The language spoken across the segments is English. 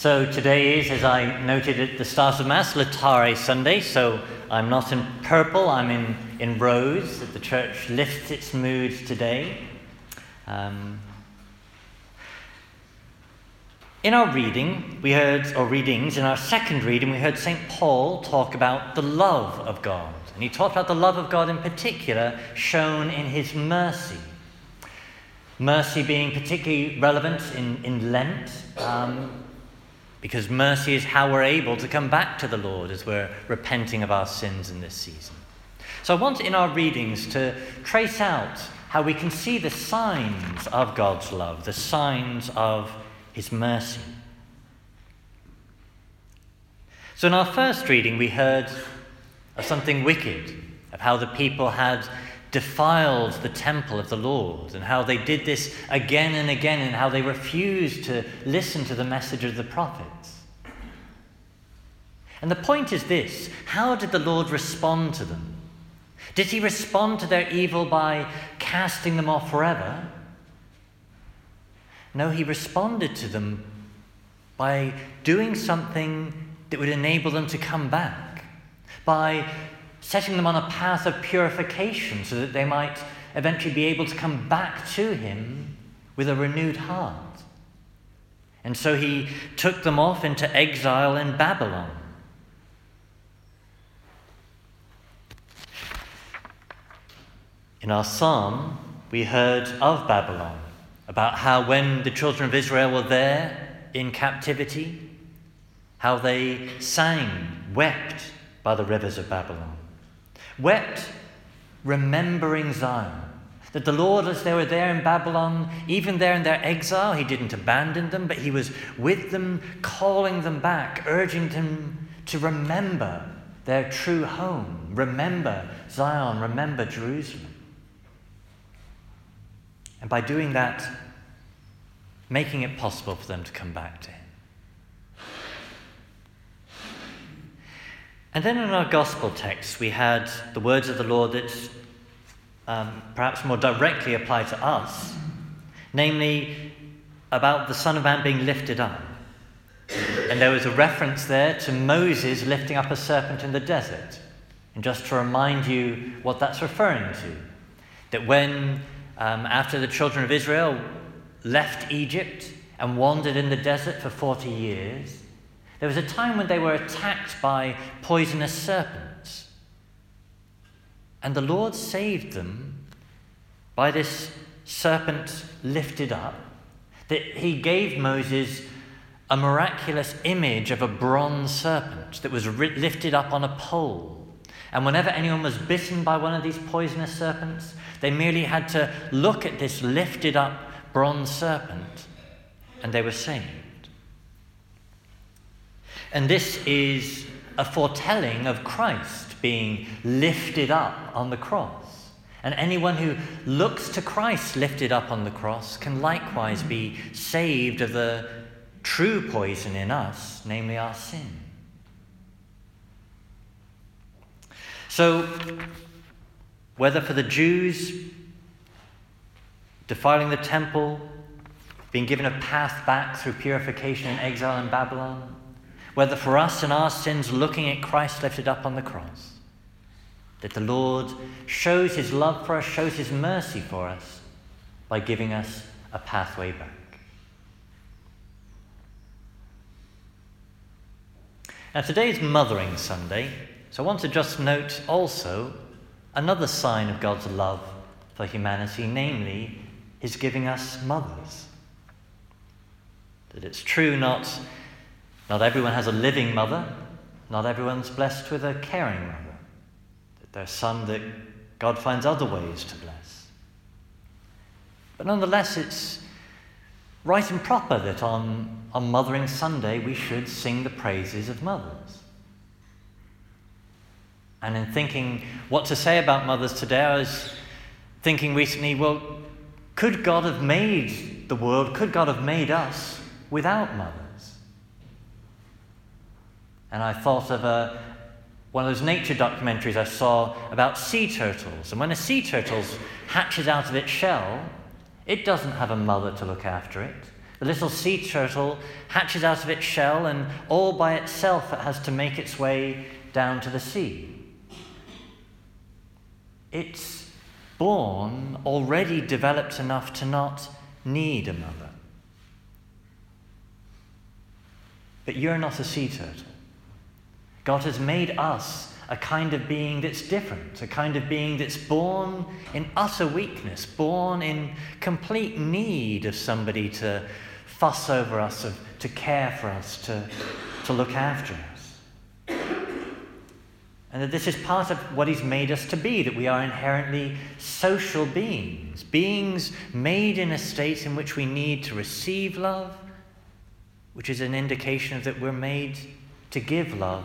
So today is, as I noted at the start of Mass, Laetare Sunday. So I'm not in purple, I'm in, in rose, the church lifts its mood today. Um, in our reading, we heard, or readings, in our second reading, we heard St. Paul talk about the love of God. And he talked about the love of God in particular shown in his mercy. Mercy being particularly relevant in, in Lent. Um, because mercy is how we're able to come back to the Lord as we're repenting of our sins in this season. So I want in our readings to trace out how we can see the signs of God's love, the signs of His mercy. So in our first reading, we heard of something wicked, of how the people had defiled the temple of the Lord, and how they did this again and again, and how they refused to listen to the message of the prophets. And the point is this how did the Lord respond to them? Did he respond to their evil by casting them off forever? No, he responded to them by doing something that would enable them to come back, by setting them on a path of purification so that they might eventually be able to come back to Him with a renewed heart. And so He took them off into exile in Babylon. In our psalm, we heard of Babylon, about how when the children of Israel were there in captivity, how they sang, wept by the rivers of Babylon wept remembering Zion. That the Lord, as they were there in Babylon, even there in their exile, He didn't abandon them, but He was with them, calling them back, urging them to remember their true home. Remember Zion, remember Jerusalem. And by doing that, making it possible for them to come back to Him. And then in our gospel text, we had the words of the Lord that um, perhaps more directly apply to us, namely about the Son of Man being lifted up. And there was a reference there to Moses lifting up a serpent in the desert. And just to remind you what that's referring to, that when, um, after the children of Israel left Egypt and wandered in the desert for 40 years, there was a time when they were attacked by poisonous serpents. And the Lord saved them by this serpent lifted up, that he gave Moses a miraculous image of a bronze serpent that was lifted up on a pole. And whenever anyone was bitten by one of these poisonous serpents, they merely had to look at this lifted up bronze serpent and they were saved. And this is a foretelling of Christ being lifted up on the cross. And anyone who looks to Christ lifted up on the cross can likewise be saved of the true poison in us, namely our sin. So, whether for the Jews defiling the temple, being given a path back through purification and exile in Babylon, whether for us and our sins, looking at Christ lifted up on the cross, that the Lord shows his love for us, shows his mercy for us by giving us a pathway back. Now, today is Mothering Sunday, so I want to just note also another sign of God's love for humanity, namely, his giving us mothers. That it's true not not everyone has a living mother. Not everyone's blessed with a caring mother. There's some that God finds other ways to bless. But nonetheless, it's right and proper that on, on Mothering Sunday we should sing the praises of mothers. And in thinking what to say about mothers today, I was thinking recently, well, could God have made the world, could God have made us without mothers? And I thought of a, one of those nature documentaries I saw about sea turtles. And when a sea turtle hatches out of its shell, it doesn't have a mother to look after it. The little sea turtle hatches out of its shell, and all by itself it has to make its way down to the sea. It's born already developed enough to not need a mother. But you're not a sea turtle. God has made us a kind of being that's different, a kind of being that's born in utter weakness, born in complete need of somebody to fuss over us, of, to care for us, to, to look after us. And that this is part of what He's made us to be, that we are inherently social beings, beings made in a state in which we need to receive love, which is an indication that we're made to give love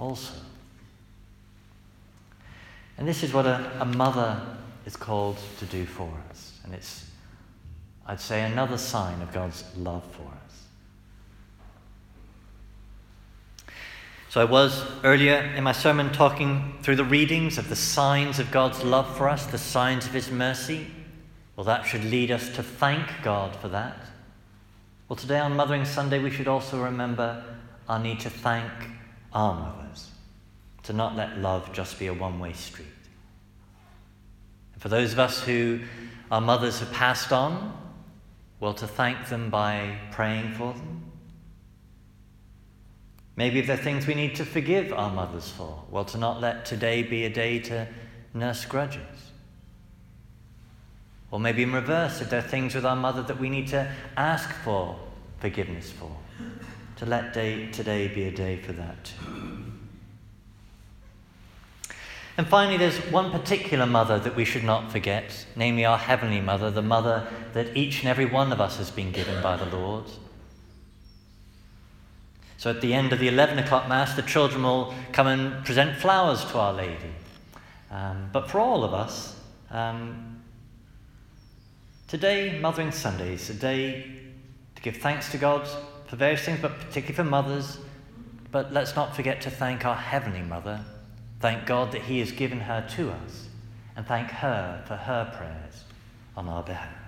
also. And this is what a, a mother is called to do for us. And it's, I'd say, another sign of God's love for us. So I was earlier in my sermon talking through the readings of the signs of God's love for us, the signs of His mercy. Well, that should lead us to thank God for that. Well, today on Mothering Sunday, we should also remember our need to thank our mothers, to not let love just be a one way street. And for those of us who our mothers have passed on, well, to thank them by praying for them. Maybe if there are things we need to forgive our mothers for, well, to not let today be a day to nurse grudges. Or maybe in reverse, if there are things with our mother that we need to ask for forgiveness for, to let day, today be a day for that. And finally, there's one particular mother that we should not forget, namely our Heavenly Mother, the mother that each and every one of us has been given by the Lord. So at the end of the 11 o'clock Mass, the children will come and present flowers to Our Lady. Um, but for all of us, um, today, Mothering Sunday, is a day to give thanks to God for various things, but particularly for mothers. But let's not forget to thank our Heavenly Mother Thank God that He has given her to us, and thank her for her prayers on our behalf.